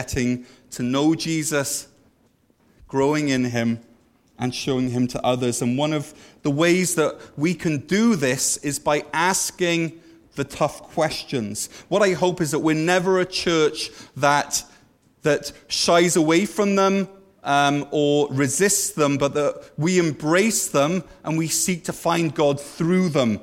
getting to know Jesus, growing in him, and showing him to others. And one of the ways that we can do this is by asking the tough questions. What I hope is that we're never a church that, that shies away from them um, or resists them, but that we embrace them and we seek to find God through them.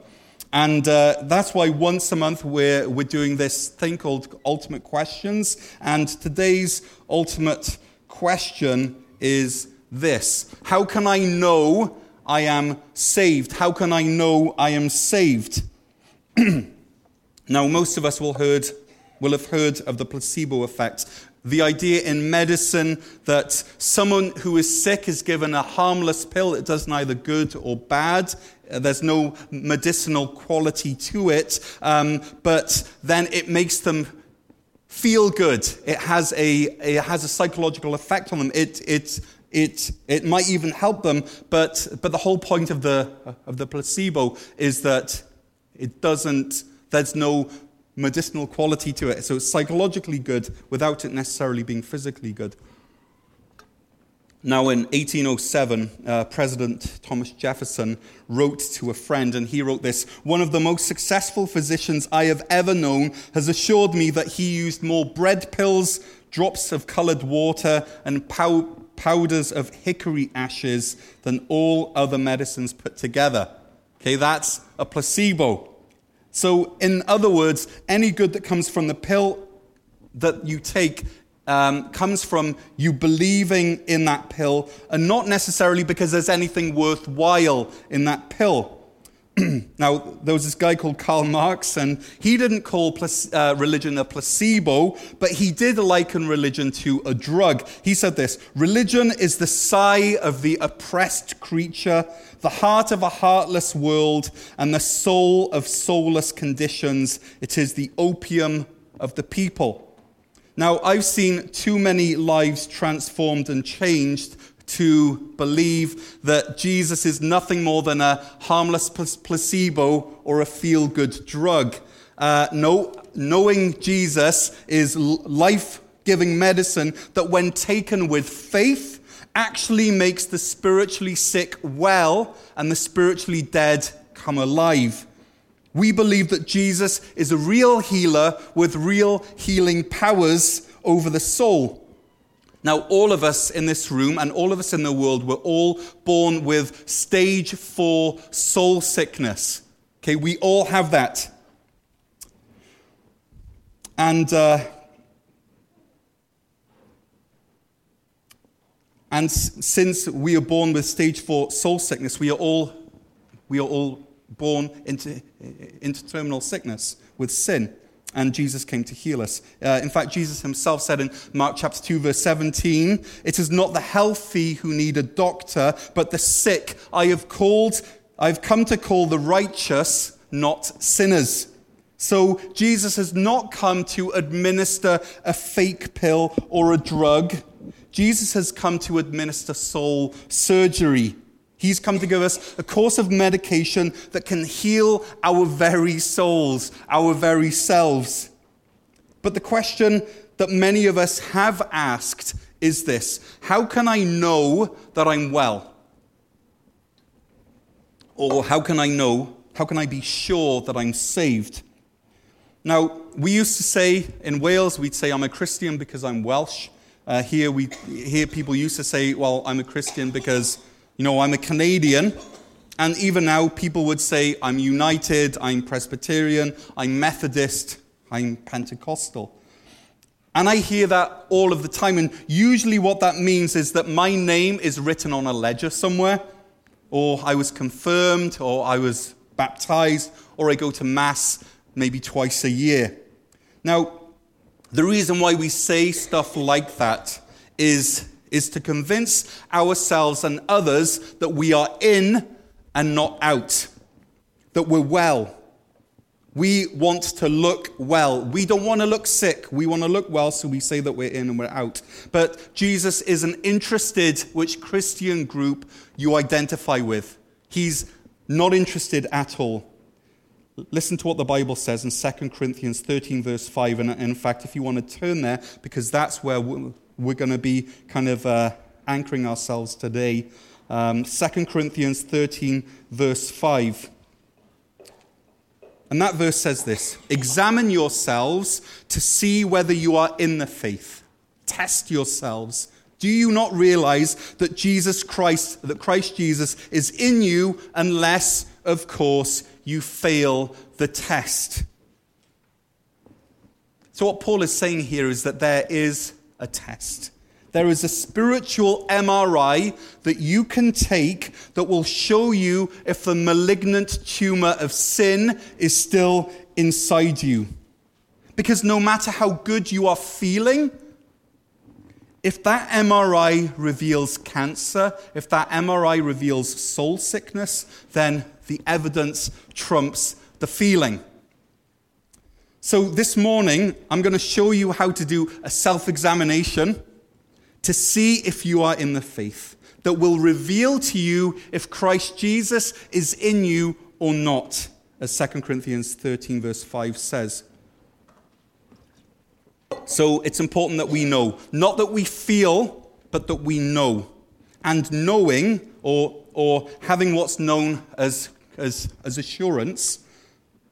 And uh, that's why once a month we're, we're doing this thing called Ultimate Questions. And today's ultimate question is this How can I know I am saved? How can I know I am saved? now, most of us will, heard, will have heard of the placebo effect. The idea in medicine that someone who is sick is given a harmless pill. that does neither good or bad. Uh, there's no medicinal quality to it, um, but then it makes them feel good. It has a, it has a psychological effect on them. It, it, it, it might even help them, but, but the whole point of the, of the placebo is that it doesn't, there's no medicinal quality to it. So it's psychologically good without it necessarily being physically good. Now, in 1807, uh, President Thomas Jefferson wrote to a friend, and he wrote this One of the most successful physicians I have ever known has assured me that he used more bread pills, drops of colored water, and pow- powders of hickory ashes than all other medicines put together. Okay, that's a placebo. So, in other words, any good that comes from the pill that you take um, comes from you believing in that pill and not necessarily because there's anything worthwhile in that pill. now, there was this guy called Karl Marx, and he didn't call uh, religion a placebo, but he did liken religion to a drug. He said this Religion is the sigh of the oppressed creature, the heart of a heartless world, and the soul of soulless conditions. It is the opium of the people. Now, I've seen too many lives transformed and changed to believe that Jesus is nothing more than a harmless placebo or a feel good drug. Uh, no, knowing Jesus is life giving medicine that, when taken with faith, actually makes the spiritually sick well and the spiritually dead come alive. We believe that Jesus is a real healer with real healing powers over the soul. Now, all of us in this room and all of us in the world were all born with stage four soul sickness. Okay, we all have that. And, uh, and since we are born with stage four soul sickness, we are all, we are all born into, into terminal sickness with sin. And Jesus came to heal us. Uh, in fact, Jesus himself said in Mark chapter 2, verse 17, It is not the healthy who need a doctor, but the sick. I have called, I've come to call the righteous, not sinners. So Jesus has not come to administer a fake pill or a drug. Jesus has come to administer soul surgery. He's come to give us a course of medication that can heal our very souls, our very selves. But the question that many of us have asked is this How can I know that I'm well? Or how can I know, how can I be sure that I'm saved? Now, we used to say in Wales, we'd say, I'm a Christian because I'm Welsh. Uh, here, we, here, people used to say, well, I'm a Christian because you know, I'm a Canadian, and even now people would say I'm United, I'm Presbyterian, I'm Methodist, I'm Pentecostal. And I hear that all of the time, and usually what that means is that my name is written on a ledger somewhere, or I was confirmed, or I was baptized, or I go to Mass maybe twice a year. Now, the reason why we say stuff like that is is to convince ourselves and others that we are in and not out, that we're well. We want to look well. We don't want to look sick. We want to look well, so we say that we're in and we're out. But Jesus isn't interested which Christian group you identify with. He's not interested at all. listen to what the Bible says in 2 Corinthians 13, verse 5. And in fact, if you want to turn there, because that's where we're going to be kind of uh, anchoring ourselves today. Um, 2 Corinthians 13, verse 5. And that verse says this Examine yourselves to see whether you are in the faith. Test yourselves. Do you not realize that Jesus Christ, that Christ Jesus is in you unless, of course, you fail the test? So, what Paul is saying here is that there is a test. There is a spiritual MRI that you can take that will show you if the malignant tumor of sin is still inside you. Because no matter how good you are feeling, if that MRI reveals cancer, if that MRI reveals soul sickness, then the evidence trumps the feeling. So, this morning, I'm going to show you how to do a self examination to see if you are in the faith, that will reveal to you if Christ Jesus is in you or not, as 2 Corinthians 13, verse 5 says. So it's important that we know. Not that we feel, but that we know. And knowing, or, or having what's known as, as, as assurance,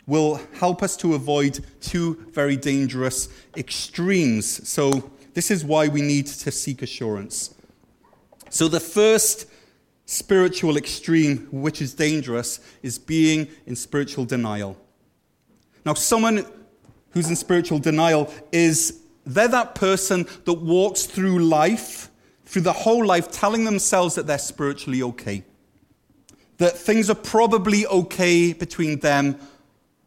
will help us to avoid two very dangerous extremes. So this is why we need to seek assurance. So, the first spiritual extreme, which is dangerous, is being in spiritual denial. Now, someone who's in spiritual denial is they're that person that walks through life, through the whole life, telling themselves that they're spiritually okay. That things are probably okay between them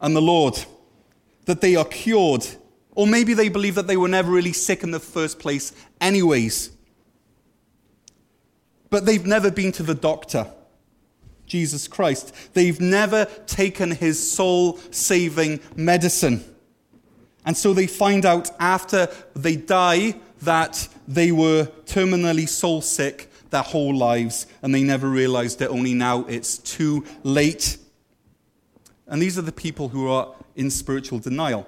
and the Lord. That they are cured or maybe they believe that they were never really sick in the first place, anyways. But they've never been to the doctor, Jesus Christ. They've never taken his soul saving medicine. And so they find out after they die that they were terminally soul sick their whole lives, and they never realized it, only now it's too late. And these are the people who are in spiritual denial.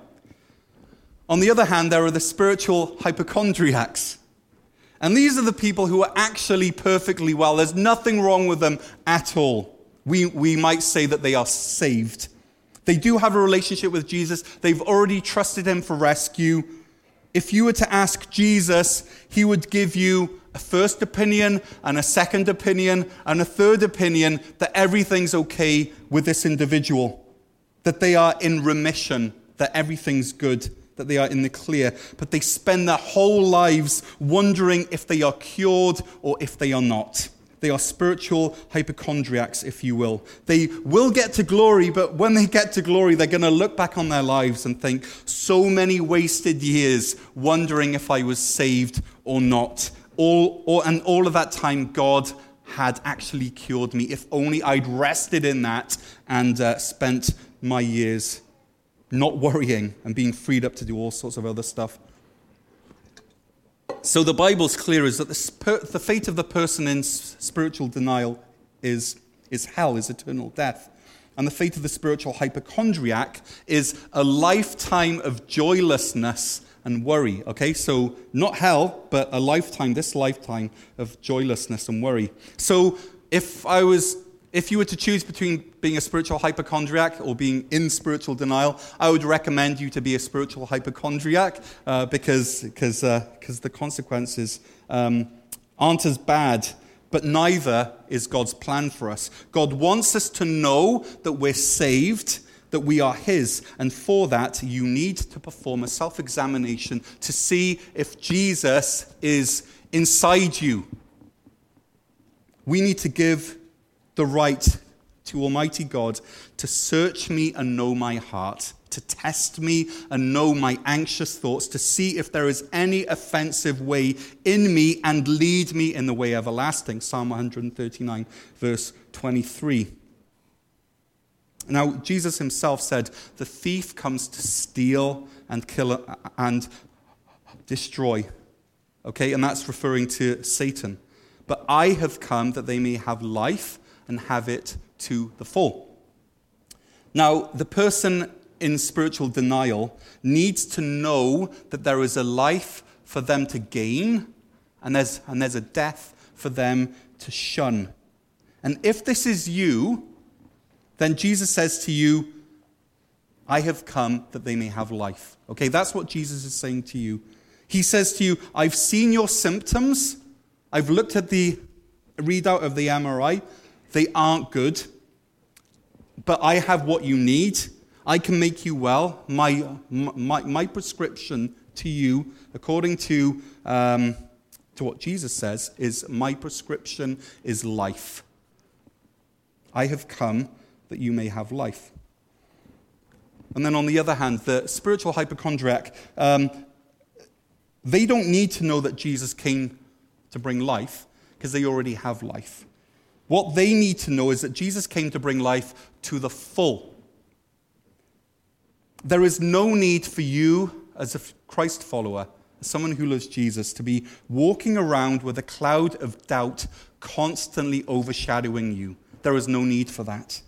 On the other hand, there are the spiritual hypochondriacs. And these are the people who are actually perfectly well. There's nothing wrong with them at all. We, we might say that they are saved. They do have a relationship with Jesus, they've already trusted him for rescue. If you were to ask Jesus, he would give you a first opinion and a second opinion and a third opinion that everything's okay with this individual, that they are in remission, that everything's good that they are in the clear, but they spend their whole lives wondering if they are cured or if they are not. They are spiritual hypochondriacs, if you will. They will get to glory, but when they get to glory, they're going to look back on their lives and think, so many wasted years wondering if I was saved or not. All, all, and all of that time, God had actually cured me. If only I'd rested in that and uh, spent my years not worrying and being freed up to do all sorts of other stuff. So the Bible's clear is that the, the fate of the person in spiritual denial is, is hell, is eternal death. And the fate of the spiritual hypochondriac is a lifetime of joylessness and worry. Okay, so not hell, but a lifetime, this lifetime of joylessness and worry. So if I was if you were to choose between being a spiritual hypochondriac or being in spiritual denial, I would recommend you to be a spiritual hypochondriac uh, because cause, uh, cause the consequences um, aren't as bad, but neither is God's plan for us. God wants us to know that we're saved, that we are His, and for that, you need to perform a self examination to see if Jesus is inside you. We need to give the right to Almighty God to search me and know my heart, to test me and know my anxious thoughts, to see if there is any offensive way in me and lead me in the way everlasting. Psalm 139, verse 23. Now, Jesus himself said, The thief comes to steal and kill and destroy. Okay, and that's referring to Satan. But I have come that they may have life and have it to the full. Now, the person in spiritual denial needs to know that there is a life for them to gain and there's, and there's a death for them to shun. And if this is you, then Jesus says to you, I have come that they may have life. Okay, that's what Jesus is saying to you. He says to you, I've seen your symptoms. I've looked at the readout of the MRI. They aren't good. But I have what you need. I can make you well. My, my, my prescription to you, according to, um, to what Jesus says, is my prescription is life. I have come that you may have life. And then on the other hand, the spiritual hypochondriac, um, they don't need to know that Jesus came to bring life because they already have life. What they need to know is that Jesus came to bring life to the full. There is no need for you as a Christ follower, as someone who loves Jesus, to be walking around with a cloud of doubt constantly overshadowing you. There is no need for that.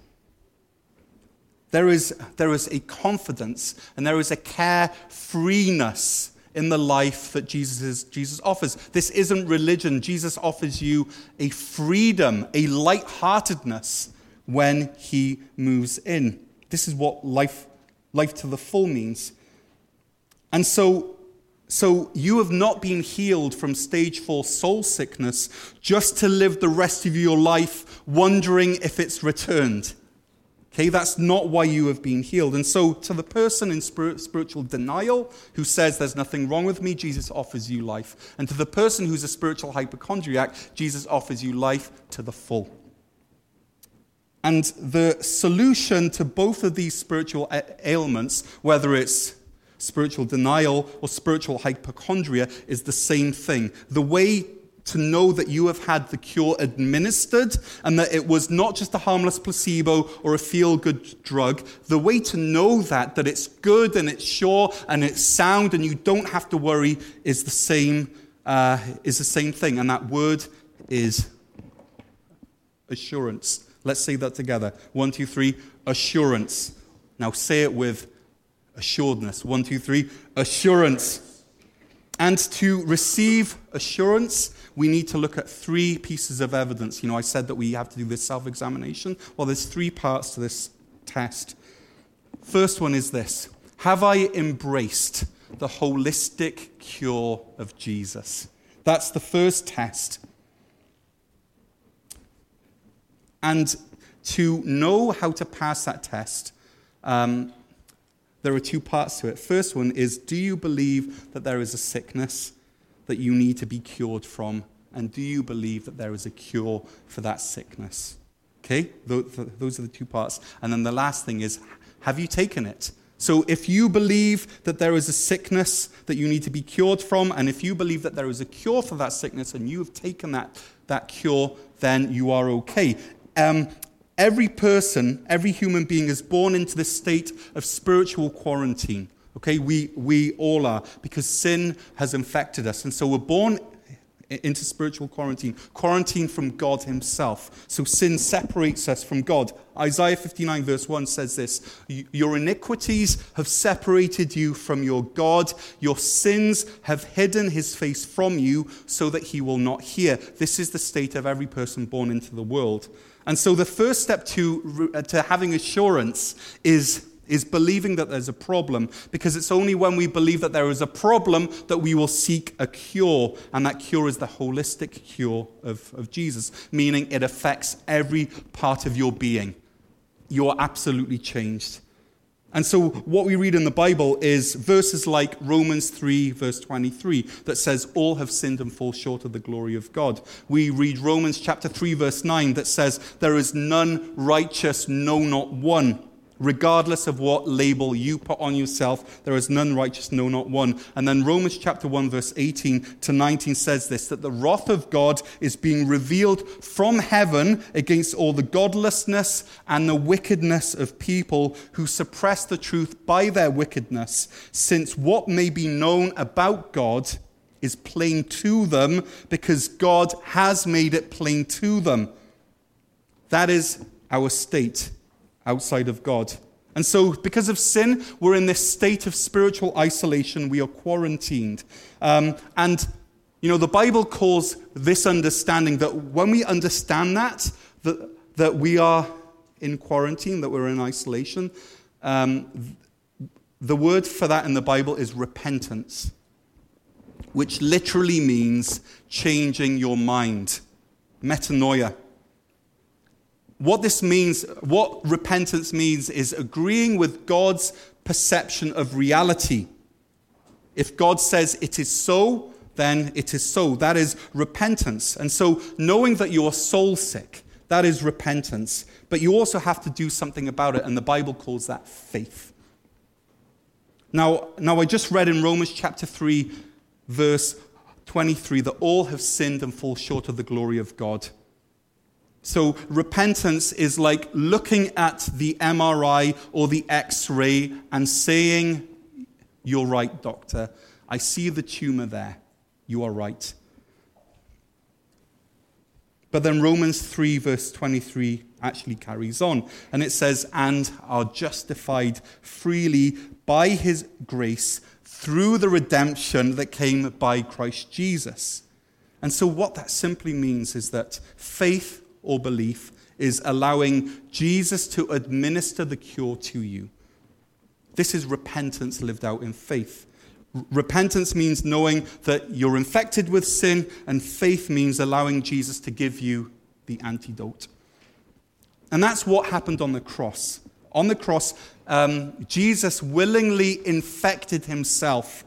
There is, there is a confidence and there is a carefreeness in the life that Jesus, is, Jesus offers. This isn't religion. Jesus offers you a freedom, a lightheartedness when he moves in. This is what life, life to the full means. And so, so you have not been healed from stage four soul sickness just to live the rest of your life wondering if it's returned. Okay, that's not why you have been healed. And so, to the person in spiritual denial who says there's nothing wrong with me, Jesus offers you life. And to the person who's a spiritual hypochondriac, Jesus offers you life to the full. And the solution to both of these spiritual ailments, whether it's spiritual denial or spiritual hypochondria, is the same thing. The way to know that you have had the cure administered and that it was not just a harmless placebo or a feel good drug. The way to know that, that it's good and it's sure and it's sound and you don't have to worry, is the same, uh, is the same thing. And that word is assurance. Let's say that together. One, two, three, assurance. Now say it with assuredness. One, two, three, assurance. And to receive assurance, we need to look at three pieces of evidence. You know, I said that we have to do this self examination. Well, there's three parts to this test. First one is this Have I embraced the holistic cure of Jesus? That's the first test. And to know how to pass that test, um, there are two parts to it. First one is Do you believe that there is a sickness that you need to be cured from? And do you believe that there is a cure for that sickness? Okay, those are the two parts. And then the last thing is Have you taken it? So, if you believe that there is a sickness that you need to be cured from, and if you believe that there is a cure for that sickness and you have taken that, that cure, then you are okay. Um, every person, every human being is born into this state of spiritual quarantine. Okay, we, we all are, because sin has infected us. And so we're born into spiritual quarantine, quarantine from God Himself. So sin separates us from God. Isaiah 59, verse 1 says this Your iniquities have separated you from your God, your sins have hidden His face from you so that He will not hear. This is the state of every person born into the world. And so the first step to, uh, to having assurance is, is believing that there's a problem, because it's only when we believe that there is a problem that we will seek a cure. And that cure is the holistic cure of, of Jesus, meaning it affects every part of your being. You're absolutely changed. And so, what we read in the Bible is verses like Romans 3, verse 23, that says, All have sinned and fall short of the glory of God. We read Romans chapter 3, verse 9, that says, There is none righteous, no, not one regardless of what label you put on yourself. There is none righteous, no, not one. And then Romans chapter 1, verse 18 to 19 says this that the wrath of God is being revealed from heaven against all the godlessness and the wickedness of people who suppress the truth by their wickedness, since what may be known about God is plain to them because God has made it plain to them. That is our state outside of God. And so, because of sin, we're in this state of spiritual isolation. We are quarantined. Um, and, you know, the Bible calls this understanding that when we understand that, that, that we are in quarantine, that we're in isolation, um, the word for that in the Bible is repentance, which literally means changing your mind. Metanoia. What this means, what repentance means, is agreeing with God's perception of reality. If God says it is so, then it is so. That is repentance. And so, knowing that you are soul sick, that is repentance. But you also have to do something about it, and the Bible calls that faith. Now, now I just read in Romans chapter 3, verse 23, that all have sinned and fall short of the glory of God. So, repentance is like looking at the MRI or the X ray and saying, You're right, doctor. I see the tumor there. You are right. But then Romans 3, verse 23, actually carries on. And it says, And are justified freely by his grace through the redemption that came by Christ Jesus. And so, what that simply means is that faith or belief is allowing Jesus to administer the cure to you. This is repentance lived out in faith. Repentance means knowing that you're infected with sin, and faith means allowing Jesus to give you the antidote. And that's what happened on the cross. On the cross, um, Jesus willingly infected himself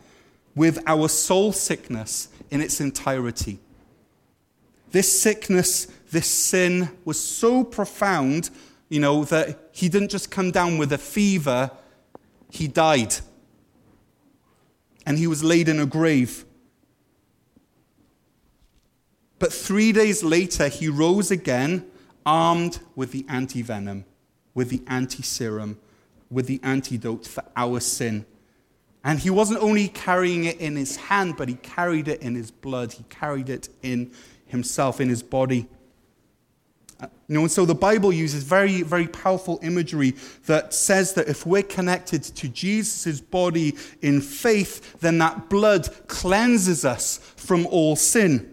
with our soul sickness in its entirety. This sickness this sin was so profound, you know, that he didn't just come down with a fever, he died. And he was laid in a grave. But three days later, he rose again, armed with the anti venom, with the anti serum, with the antidote for our sin. And he wasn't only carrying it in his hand, but he carried it in his blood. He carried it in himself, in his body. You know, and so the Bible uses very, very powerful imagery that says that if we're connected to Jesus' body in faith, then that blood cleanses us from all sin.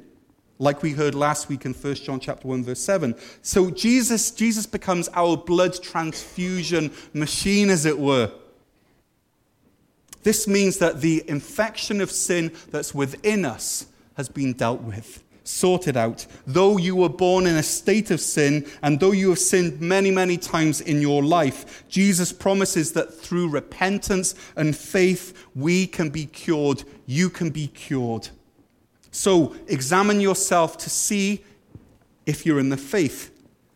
Like we heard last week in 1 John chapter 1, verse 7. So Jesus, Jesus becomes our blood transfusion machine, as it were. This means that the infection of sin that's within us has been dealt with sorted out. Though you were born in a state of sin, and though you have sinned many, many times in your life, Jesus promises that through repentance and faith, we can be cured. You can be cured. So examine yourself to see if you're in the faith.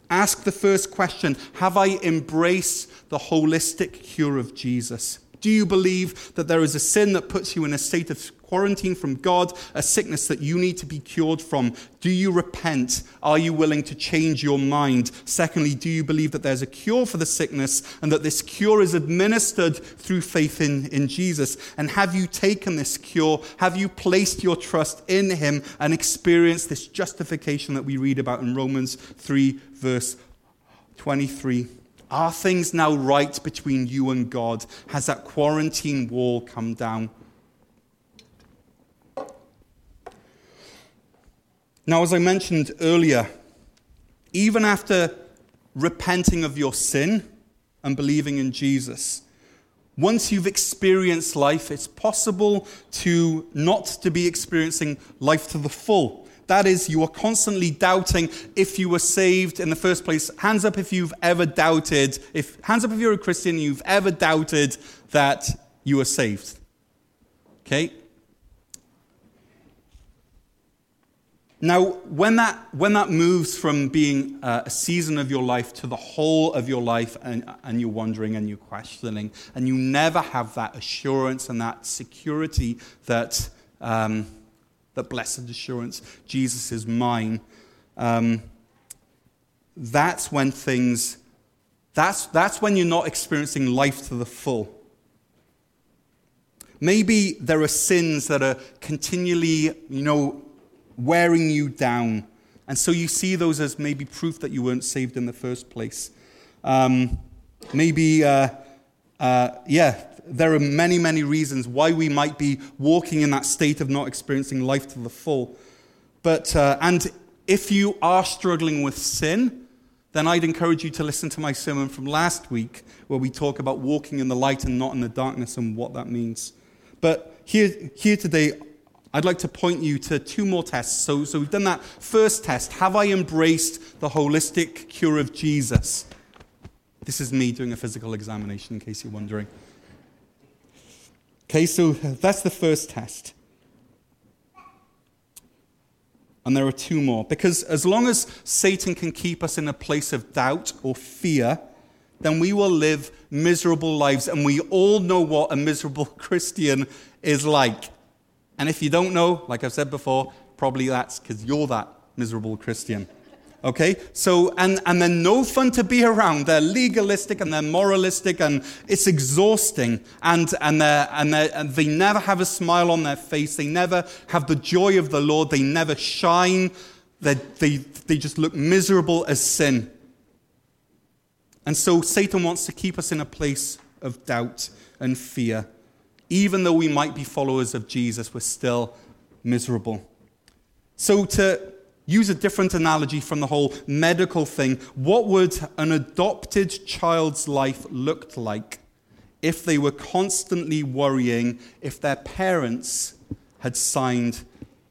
Ask the first question Have I embraced the holistic cure of Jesus? Do you believe that there is a sin that puts you in a state of quarantine from God, a sickness that you need to be cured from? Do you repent? Are you willing to change your mind? Secondly, do you believe that there's a cure for the sickness and that this cure is administered through faith in, in Jesus? And have you taken this cure? Have you placed your trust in Him and experienced this justification that we read about in Romans 3, verse 23? Are things now right between you and God? Has that quarantine wall come down? Now, as I mentioned earlier, even after repenting of your sin and believing in Jesus, once you've experienced life, it's possible to not to be experiencing life to the full. That is, you are constantly doubting if you were saved in the first place. Hands up if you've ever doubted, if hands up if you're a Christian, you've ever doubted that you were saved. Okay? Now, when that, when that moves from being uh, a season of your life to the whole of your life, and, and you're wondering and you're questioning, and you never have that assurance and that security that, um, that blessed assurance, Jesus is mine, um, that's when things, that's, that's when you're not experiencing life to the full. Maybe there are sins that are continually, you know, wearing you down. And so you see those as maybe proof that you weren't saved in the first place. Um, maybe, uh, uh, yeah, there are many, many reasons why we might be walking in that state of not experiencing life to the full. But, uh, and if you are struggling with sin, then I'd encourage you to listen to my sermon from last week where we talk about walking in the light and not in the darkness and what that means. But here, here today, I'd like to point you to two more tests. So, so we've done that first test. Have I embraced the holistic cure of Jesus? This is me doing a physical examination, in case you're wondering. Okay, so that's the first test. And there are two more. Because as long as Satan can keep us in a place of doubt or fear, then we will live miserable lives. And we all know what a miserable Christian is like. And if you don't know, like I've said before, probably that's because you're that miserable Christian. Okay? So, and, and they're no fun to be around. They're legalistic and they're moralistic and it's exhausting. And, and, they're, and, they're, and they never have a smile on their face. They never have the joy of the Lord. They never shine. They, they, they just look miserable as sin. And so Satan wants to keep us in a place of doubt and fear. Even though we might be followers of Jesus, we're still miserable. So, to use a different analogy from the whole medical thing, what would an adopted child's life look like if they were constantly worrying if their parents had signed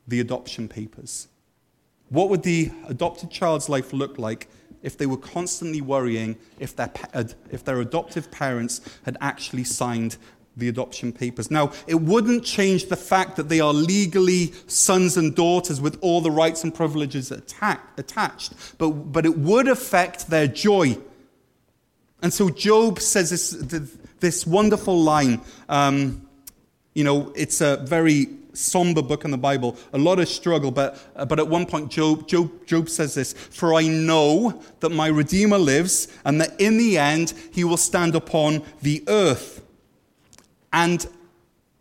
the adoption papers? What would the adopted child's life look like if they were constantly worrying if their, if their adoptive parents had actually signed the adoption papers. Now, it wouldn't change the fact that they are legally sons and daughters with all the rights and privileges attached, but, but it would affect their joy. And so Job says this, this wonderful line. Um, you know, it's a very somber book in the Bible, a lot of struggle, but, but at one point, Job, Job, Job says this For I know that my Redeemer lives, and that in the end, he will stand upon the earth. And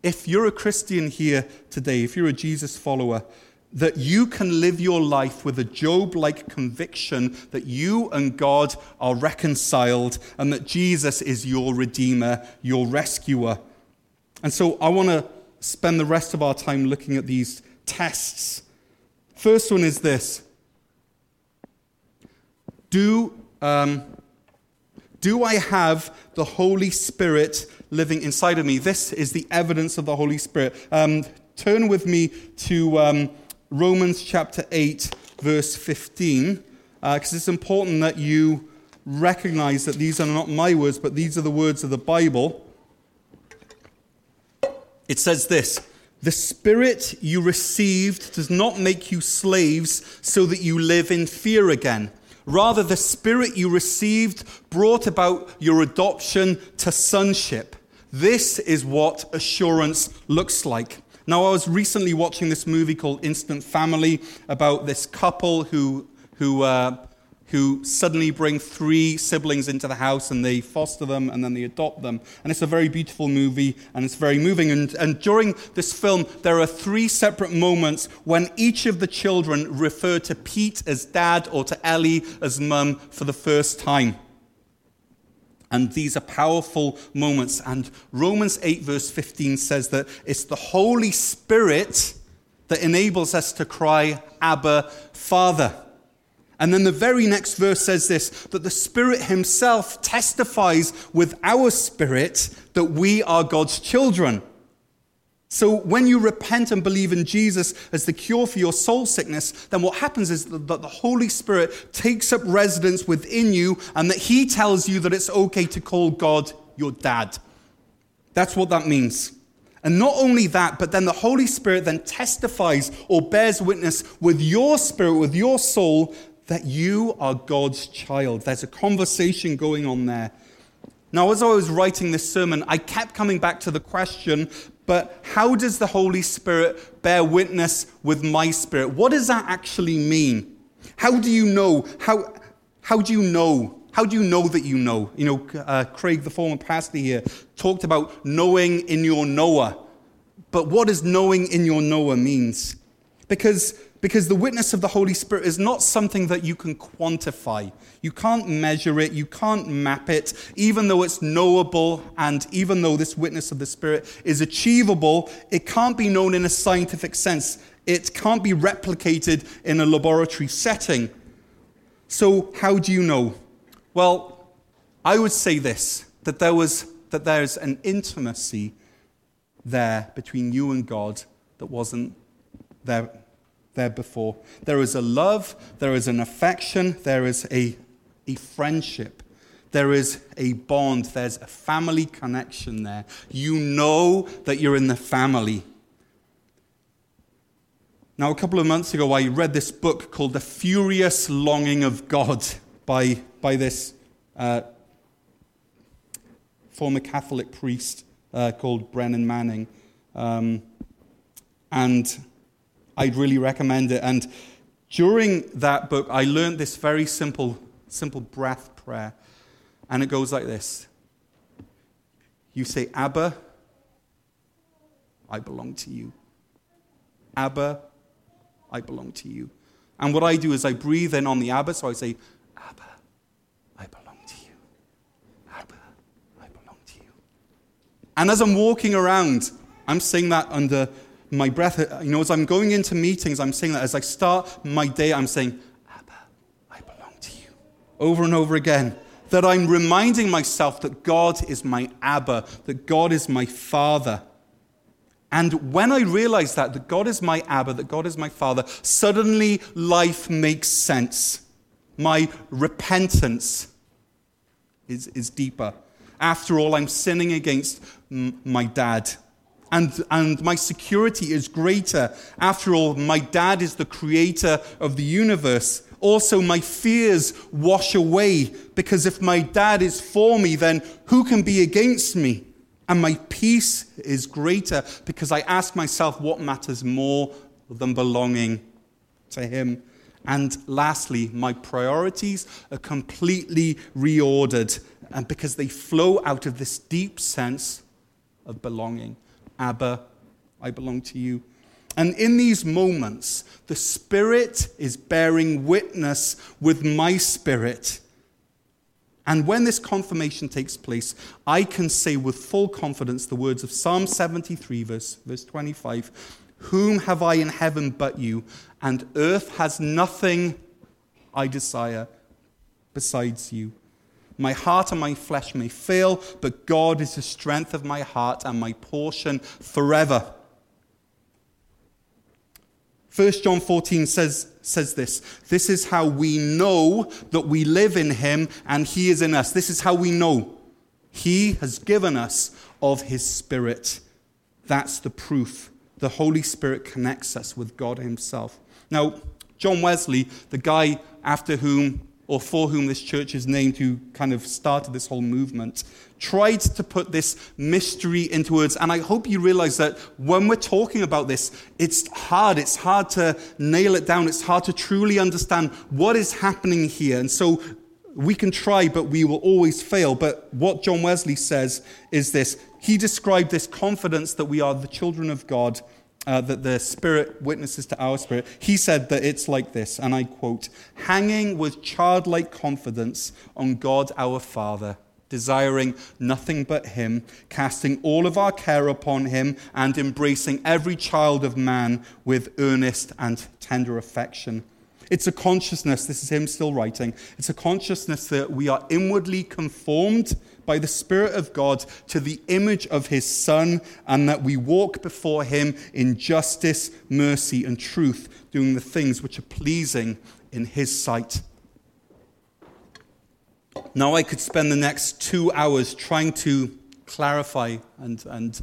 if you're a Christian here today, if you're a Jesus follower, that you can live your life with a Job like conviction that you and God are reconciled and that Jesus is your Redeemer, your rescuer. And so I want to spend the rest of our time looking at these tests. First one is this Do, um, do I have the Holy Spirit living inside of me. This is the evidence of the Holy Spirit. Um, turn with me to um, Romans chapter 8, verse 15, because uh, it's important that you recognize that these are not my words, but these are the words of the Bible. It says this The Spirit you received does not make you slaves so that you live in fear again. Rather, the Spirit you received brought about your adoption to sonship. This is what assurance looks like. Now, I was recently watching this movie called Instant Family about this couple who, who, uh, who suddenly bring three siblings into the house and they foster them and then they adopt them. And it's a very beautiful movie and it's very moving. And, and during this film, there are three separate moments when each of the children refer to Pete as dad or to Ellie as mum for the first time. And these are powerful moments. And Romans 8, verse 15 says that it's the Holy Spirit that enables us to cry, Abba, Father. And then the very next verse says this that the Spirit Himself testifies with our spirit that we are God's children. So, when you repent and believe in Jesus as the cure for your soul sickness, then what happens is that the Holy Spirit takes up residence within you and that He tells you that it's okay to call God your dad. That's what that means. And not only that, but then the Holy Spirit then testifies or bears witness with your spirit, with your soul, that you are God's child. There's a conversation going on there. Now, as I was writing this sermon, I kept coming back to the question but how does the Holy Spirit bear witness with my spirit? What does that actually mean? How do you know? How, how do you know? How do you know that you know? You know, uh, Craig, the former pastor here, talked about knowing in your knower. But what does knowing in your knower means? Because Because the witness of the Holy Spirit is not something that you can quantify. You can't measure it, you can't map it, even though it's knowable and even though this witness of the Spirit is achievable, it can't be known in a scientific sense. It can't be replicated in a laboratory setting. So, how do you know? Well, I would say this that there was that there's an intimacy there between you and God that wasn't there there before. There is a love, there is an affection, there is a, a friendship, there is a bond, there's a family connection there. You know that you're in the family. Now, a couple of months ago, I read this book called The Furious Longing of God by, by this uh, former Catholic priest uh, called Brennan Manning. Um, and I'd really recommend it. And during that book, I learned this very simple, simple breath prayer. And it goes like this You say, Abba, I belong to you. Abba, I belong to you. And what I do is I breathe in on the Abba, so I say, Abba, I belong to you. Abba, I belong to you. And as I'm walking around, I'm saying that under my breath, uh, you know, as I'm going into meetings, I'm saying that. As I start my day, I'm saying, Abba, I belong to you. Over and over again. That I'm reminding myself that God is my Abba, that God is my Father. And when I realize that, that God is my Abba, that God is my Father, suddenly life makes sense. My repentance is, is deeper. After all, I'm sinning against my dad and, and my security is greater. After all, my dad is the creator of the universe. Also, my fears wash away because if my dad is for me, then who can be against me? And my peace is greater because I ask myself what matters more than belonging to him. And lastly, my priorities are completely reordered and because they flow out of this deep sense of belonging. Abba, I belong to you. And in these moments, the Spirit is bearing witness with my spirit. And when this confirmation takes place, I can say with full confidence the words of Psalm 73, verse, verse 25 Whom have I in heaven but you? And earth has nothing I desire besides you. My heart and my flesh may fail, but God is the strength of my heart and my portion forever. 1 John 14 says, says this This is how we know that we live in him and he is in us. This is how we know. He has given us of his Spirit. That's the proof. The Holy Spirit connects us with God himself. Now, John Wesley, the guy after whom or for whom this church is named, who kind of started this whole movement, tried to put this mystery into words. And I hope you realize that when we're talking about this, it's hard. It's hard to nail it down. It's hard to truly understand what is happening here. And so we can try, but we will always fail. But what John Wesley says is this he described this confidence that we are the children of God uh, that the Spirit witnesses to our spirit, he said that it's like this, and I quote hanging with childlike confidence on God our Father, desiring nothing but Him, casting all of our care upon Him, and embracing every child of man with earnest and tender affection. It's a consciousness, this is him still writing, it's a consciousness that we are inwardly conformed by the Spirit of God to the image of His Son, and that we walk before Him in justice, mercy, and truth, doing the things which are pleasing in His sight. Now, I could spend the next two hours trying to clarify and, and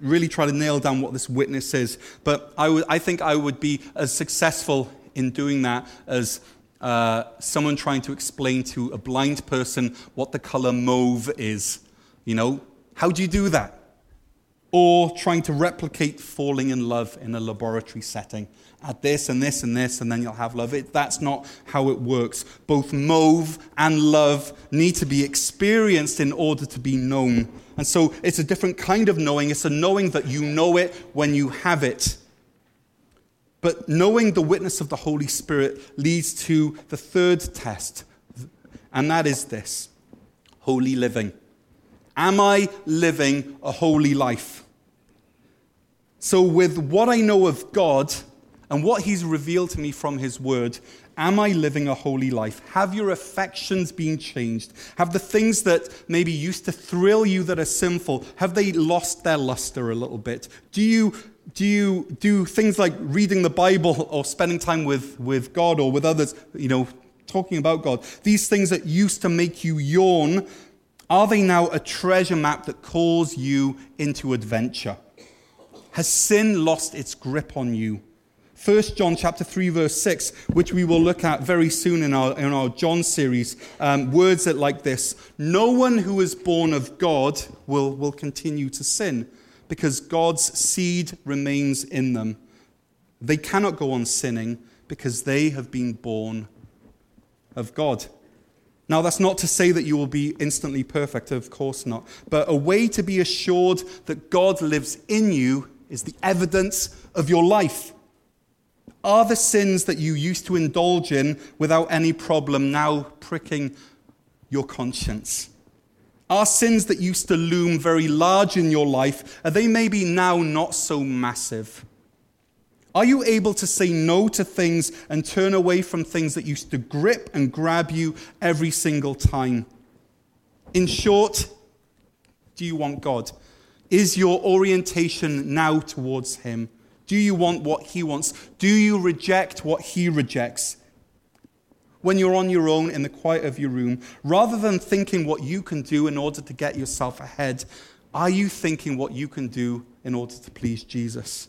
really try to nail down what this witness is, but I, w- I think I would be as successful in doing that as uh, someone trying to explain to a blind person what the color mauve is. You know, how do you do that? Or trying to replicate falling in love in a laboratory setting. Add this and this and this, and then you'll have love. It, that's not how it works. Both mauve and love need to be experienced in order to be known. And so it's a different kind of knowing. It's a knowing that you know it when you have it. But knowing the witness of the Holy Spirit leads to the third test, and that is this holy living. Am I living a holy life? So, with what I know of God and what He's revealed to me from His Word, Am I living a holy life? Have your affections been changed? Have the things that maybe used to thrill you that are sinful, have they lost their luster a little bit? Do you do you do things like reading the Bible or spending time with, with God or with others, you know, talking about God? These things that used to make you yawn, are they now a treasure map that calls you into adventure? Has sin lost its grip on you? 1 John chapter 3, verse 6, which we will look at very soon in our, in our John series, um, words that like this No one who is born of God will, will continue to sin because God's seed remains in them. They cannot go on sinning because they have been born of God. Now, that's not to say that you will be instantly perfect, of course not. But a way to be assured that God lives in you is the evidence of your life. Are the sins that you used to indulge in without any problem now pricking your conscience? Are sins that used to loom very large in your life, are they maybe now not so massive? Are you able to say no to things and turn away from things that used to grip and grab you every single time? In short, do you want God? Is your orientation now towards Him? Do you want what He wants? Do you reject what He rejects? When you're on your own in the quiet of your room, rather than thinking what you can do in order to get yourself ahead, are you thinking what you can do in order to please Jesus?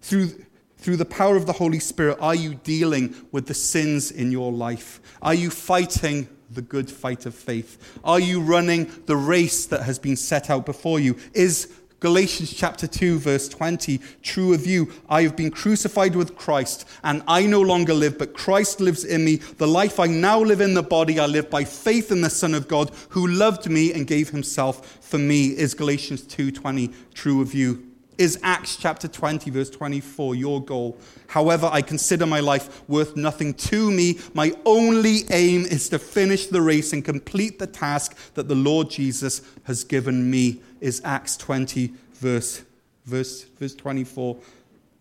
Through, through the power of the Holy Spirit, are you dealing with the sins in your life? Are you fighting the good fight of faith? Are you running the race that has been set out before you? Is Galatians chapter 2, verse 20, true of you. I have been crucified with Christ, and I no longer live, but Christ lives in me. The life I now live in the body, I live by faith in the Son of God, who loved me and gave himself for me. Is Galatians 2, 20 true of you? Is Acts chapter 20, verse 24, your goal? However, I consider my life worth nothing to me. My only aim is to finish the race and complete the task that the Lord Jesus has given me. Is Acts 20, verse, verse, verse 24,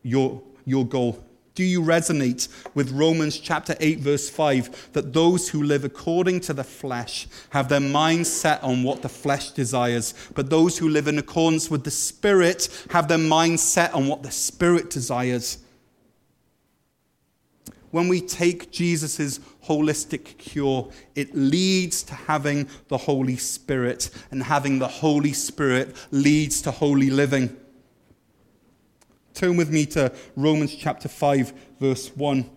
your, your goal? Do you resonate with Romans chapter 8, verse 5, that those who live according to the flesh have their minds set on what the flesh desires, but those who live in accordance with the Spirit have their minds set on what the Spirit desires? When we take Jesus' holistic cure, it leads to having the Holy Spirit, and having the Holy Spirit leads to holy living. Turn with me to Romans chapter 5, verse 1.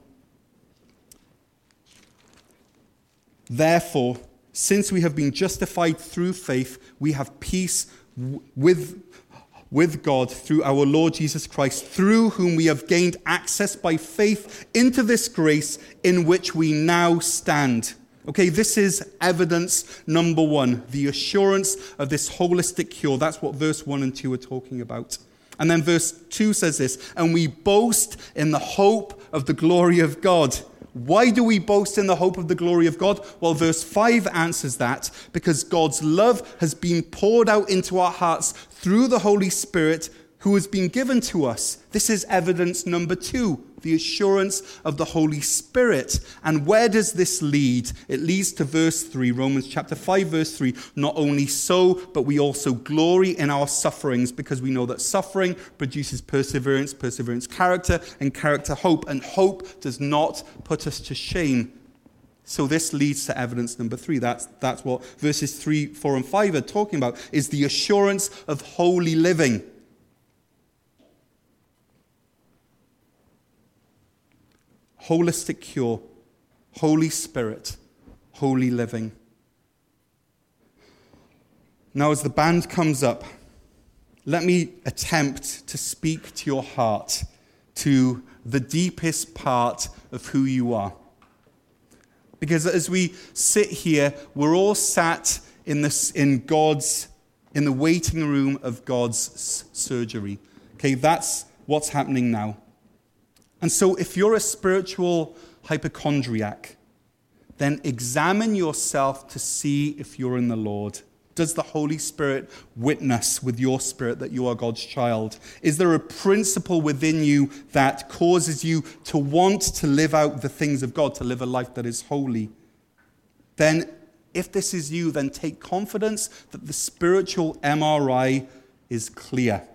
Therefore, since we have been justified through faith, we have peace with, with God through our Lord Jesus Christ, through whom we have gained access by faith into this grace in which we now stand. Okay, this is evidence number one, the assurance of this holistic cure. That's what verse 1 and 2 are talking about. And then verse 2 says this, and we boast in the hope of the glory of God. Why do we boast in the hope of the glory of God? Well, verse 5 answers that because God's love has been poured out into our hearts through the Holy Spirit who has been given to us. This is evidence number two the assurance of the Holy Spirit. And where does this lead? It leads to verse 3, Romans chapter 5, verse 3. Not only so, but we also glory in our sufferings because we know that suffering produces perseverance, perseverance, character, and character, hope. And hope does not put us to shame. So this leads to evidence number three. That's, that's what verses 3, 4, and 5 are talking about, is the assurance of holy living. Holistic cure, Holy Spirit, holy living. Now, as the band comes up, let me attempt to speak to your heart, to the deepest part of who you are. Because as we sit here, we're all sat in, this, in God's, in the waiting room of God's surgery. Okay, that's what's happening now. And so, if you're a spiritual hypochondriac, then examine yourself to see if you're in the Lord. Does the Holy Spirit witness with your spirit that you are God's child? Is there a principle within you that causes you to want to live out the things of God, to live a life that is holy? Then, if this is you, then take confidence that the spiritual MRI is clear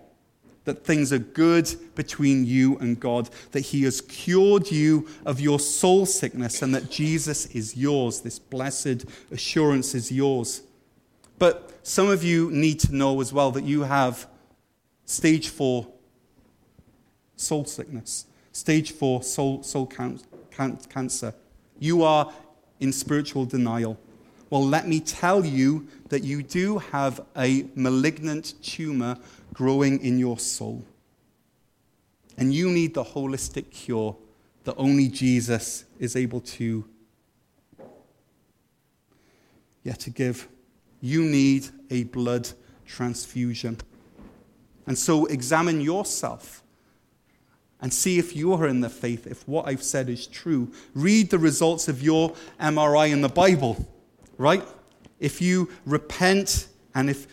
that things are good between you and God, that He has cured you of your soul sickness, and that Jesus is yours. This blessed assurance is yours. But some of you need to know as well that you have stage four soul sickness, stage four soul, soul can, can, cancer. You are in spiritual denial. Well, let me tell you that you do have a malignant tumor growing in your soul. And you need the holistic cure that only Jesus is able to, yeah, to give. You need a blood transfusion. And so examine yourself and see if you are in the faith, if what I've said is true. Read the results of your MRI in the Bible, right? If you repent and if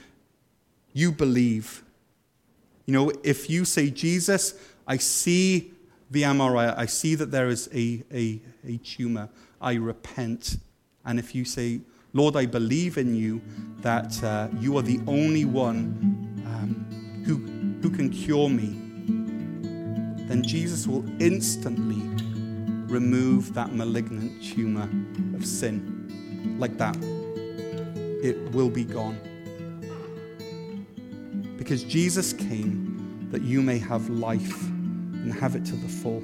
you believe, you know, if you say, Jesus, I see the MRI, I see that there is a, a, a tumor, I repent. And if you say, Lord, I believe in you, that uh, you are the only one um, who, who can cure me, then Jesus will instantly remove that malignant tumor of sin. Like that. It will be gone because Jesus came that you may have life and have it to the full.